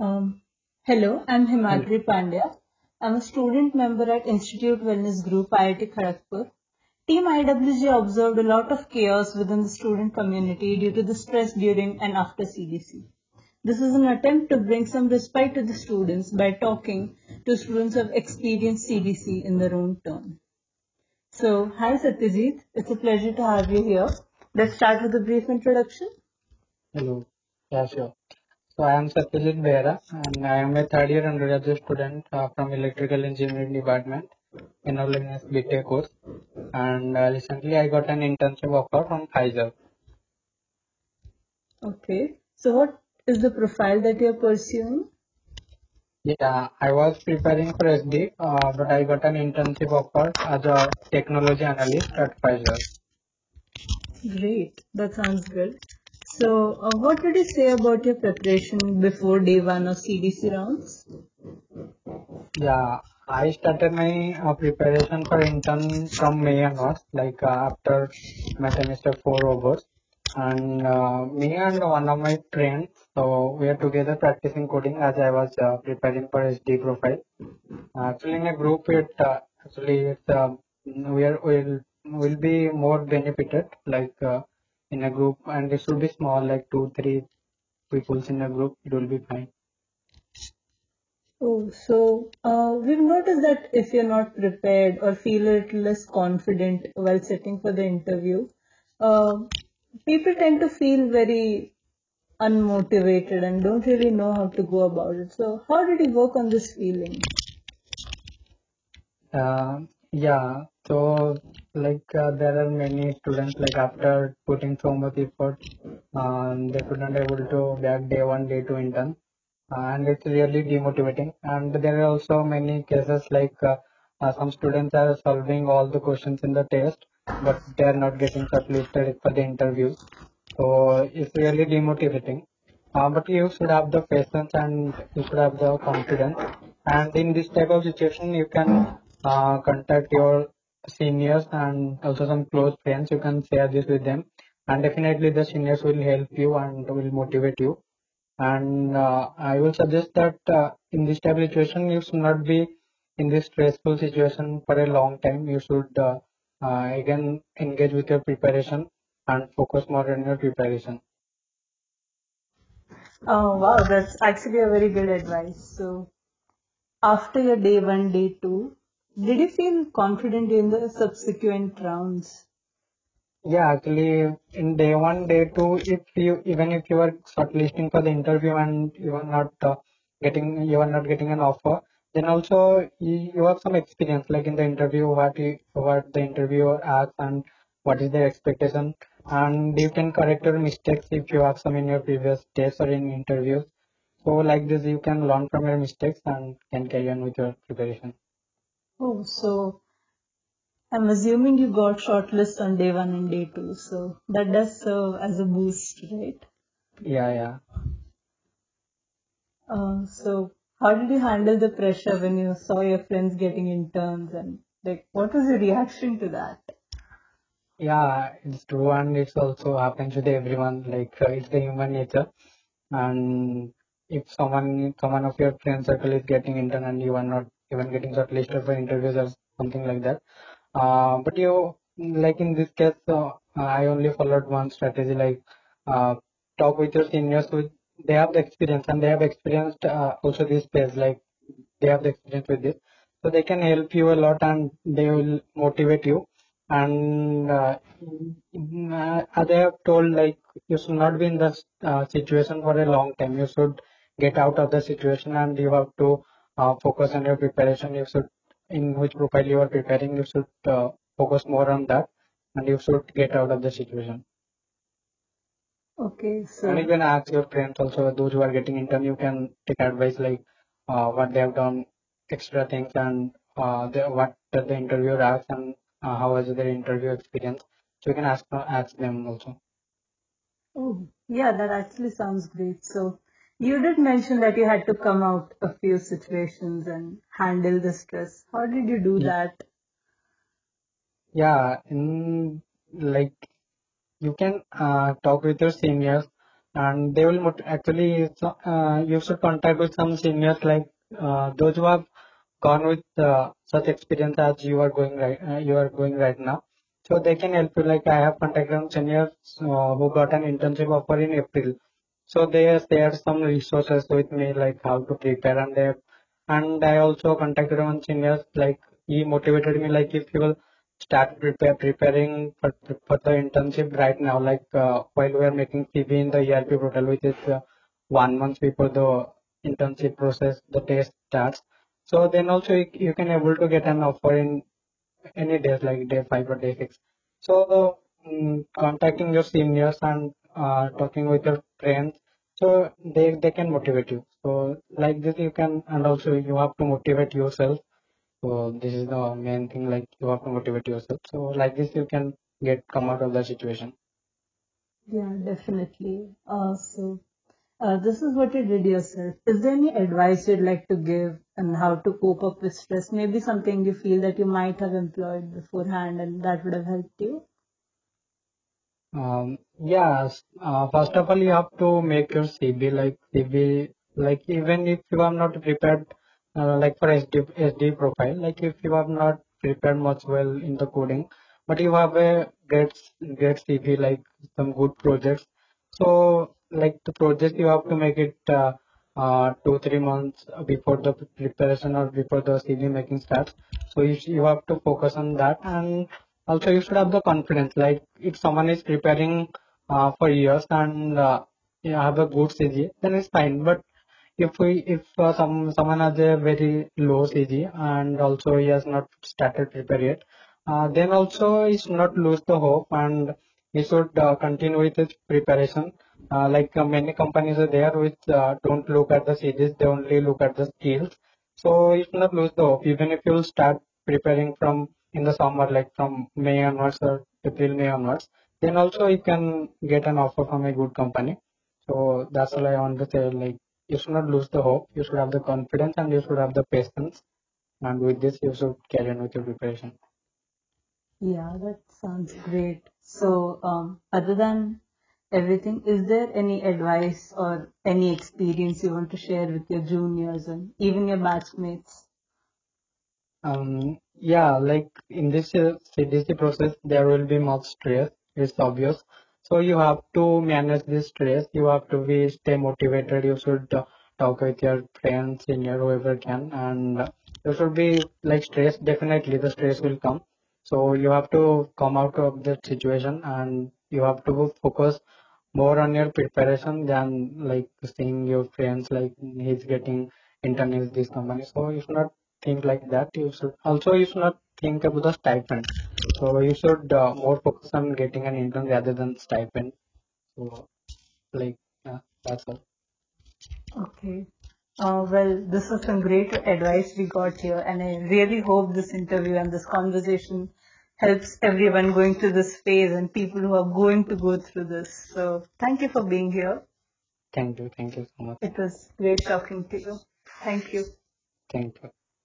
Um, hello, I'm. Himadri Pandya. I'm a student member at Institute Wellness Group, IIT Kharagpur. Team IWG observed a lot of chaos within the student community due to the stress during and after CDC. This is an attempt to bring some respite to the students by talking to students who have experienced CDC in their own turn. So, hi Satyajit, it's a pleasure to have you here. Let's start with a brief introduction. Hello. Yeah, sure. So I am Satyajit Behra and I am a third year undergraduate student uh, from Electrical Engineering Department in Olenes BTech course. And uh, recently I got an internship offer from Pfizer. Okay, so what is the profile that you're pursuing? Yeah, I was preparing for SD, uh, but I got an internship offer as a technology analyst at Pfizer. Great, that sounds good. So, uh, what did you say about your preparation before day one of CDC rounds? Yeah, I started my uh, preparation for intern from May onwards, like uh, after my semester four over. And uh, me and one of my friends, so we are together practicing coding as I was uh, preparing for SD profile. Actually, in a group, it uh, actually it's uh, we are will will be more benefited like uh, in a group, and it should be small, like two three people in a group. It will be fine. Oh, so uh, we've noticed that if you're not prepared or feel a little less confident while sitting for the interview, uh, people tend to feel very unmotivated and don't really know how to go about it. So, how did you work on this feeling? Uh, yeah, so like uh, there are many students like after putting so much effort, um, they couldn't able to back day one, day two intern, and it's really demotivating. And there are also many cases like uh, uh, some students are solving all the questions in the test, but they are not getting shortlisted for the interview. So it's really demotivating. Uh, but you should have the patience and you should have the confidence. And in this type of situation, you can uh, contact your seniors and also some close friends. You can share this with them, and definitely the seniors will help you and will motivate you. And uh, I will suggest that uh, in this type of situation, you should not be in this stressful situation for a long time. You should uh, uh, again engage with your preparation and focus more on your preparation. Oh, wow, that's actually a very good advice. So, after your day one, day two, did you feel confident in the subsequent rounds? Yeah, actually, in day one, day two, if you even if you are shortlisting for the interview and you are not uh, getting you are not getting an offer, then also you, have some experience, like in the interview, what you, what the interviewer asks and what is their expectation, and you can correct your mistakes if you have some in your previous tests or in interviews. So like this, you can learn from your mistakes and can carry on with your preparation. Oh, so I'm assuming you got shortlist on day one and day two, so that does serve as a boost, right? Yeah, yeah. Uh, so how did you handle the pressure when you saw your friends getting interns and like what was your reaction to that? Yeah, it's true, and it's also happens with everyone. Like uh, it's the human nature, and if someone, someone of your friend circle is getting intern and you are not even getting shortlisted for interviews or something like that. Uh, but you, like in this case, uh, I only followed one strategy, like uh, talk with your seniors who they have the experience and they have experienced uh, also this phase, like they have the experience with this, so they can help you a lot and they will motivate you and uh, mm, uh, have told, like you should not be in this uh, situation for a long time. You should get out of the situation, and you have to uh, focus on your preparation. You should, in which profile you are preparing, you should uh, focus more on that, and you should get out of the situation. Okay, so And you can ask your friends also, those who are getting intern, you can take advice like uh, what they have done, extra things, and uh, the, what the interviewer asked, and uh, how was their interview experience. So you can ask ask them also. oh yeah, that actually sounds great. So you did mention that you had to come out a few situations and handle the stress. How did you do that? Yeah, in like you can uh, talk with your seniors and they will actually uh, you should contact with some seniors like uh, those who have gone with uh, such experience as you are going right uh, you are going right now so they can help you like i have contacted some seniors uh, who got an internship offer in april so they shared some resources with me like how to prepare and they and i also contacted one seniors like he motivated me like if you will start prepare preparing for, for the internship right now like uh, while we are making cv in the erp portal which is uh, one month before the internship process the test starts so then also you, you can able to get an offer in any days like day five or day six. So mm contacting your seniors and uh, talking with your friends, so they they can motivate you. So like this you can and also you have to motivate yourself. So this is the main thing like you have to motivate yourself. So like this you can get come out of the situation. Yeah, definitely. Uh, so uh, this is what you did yourself. Is there any advice you'd like to give on how to cope up with stress? Maybe something you feel that you might have employed beforehand and that would have helped you? Um, yes, uh, first of all, you have to make your CV like CV, like even if you are not prepared, uh, like for SD, SD profile, like if you have not prepared much well in the coding, but you have a great, great CV, like some good projects. So, like the project, you have to make it uh, uh, two, three months before the preparation or before the CV making starts. So you, you have to focus on that and also you should have the confidence. Like if someone is preparing uh, for years and uh, you have a good CG then it's fine. But if we if uh, some someone has a very low CG and also he has not started prepare yet uh, then also he should not lose the hope and he should uh, continue with his preparation. Uh, like uh, many companies are there which uh, don't look at the CGs they only look at the skills. So you should not lose the hope. Even if you start preparing from in the summer, like from May onwards or April, May onwards, then also you can get an offer from a good company. So that's all I want to say. Like you should not lose the hope. You should have the confidence and you should have the patience. And with this, you should carry on with your preparation. Yeah, that sounds great. So, um, other than everything, is there any advice or any experience you want to share with your juniors and even your batchmates? Um, yeah, like in this uh, CDC process, there will be much stress. It's obvious. So you have to manage this stress. You have to be stay motivated. You should uh, talk with your friends, senior, whoever can, and uh, you should be like stress. Definitely, the stress will come. So you have to come out of that situation, and you have to focus more on your preparation than like seeing your friends like he's getting internet this company. So you should not think like that. You should also you should not think about the stipend. So you should uh, more focus on getting an intern rather than stipend. So like yeah, that's all. Okay. Uh, well, this was some great advice we got here, and I really hope this interview and this conversation helps everyone going through this phase and people who are going to go through this. So, thank you for being here. Thank you, thank you so much. It was great talking to you. Thank you. Thank you.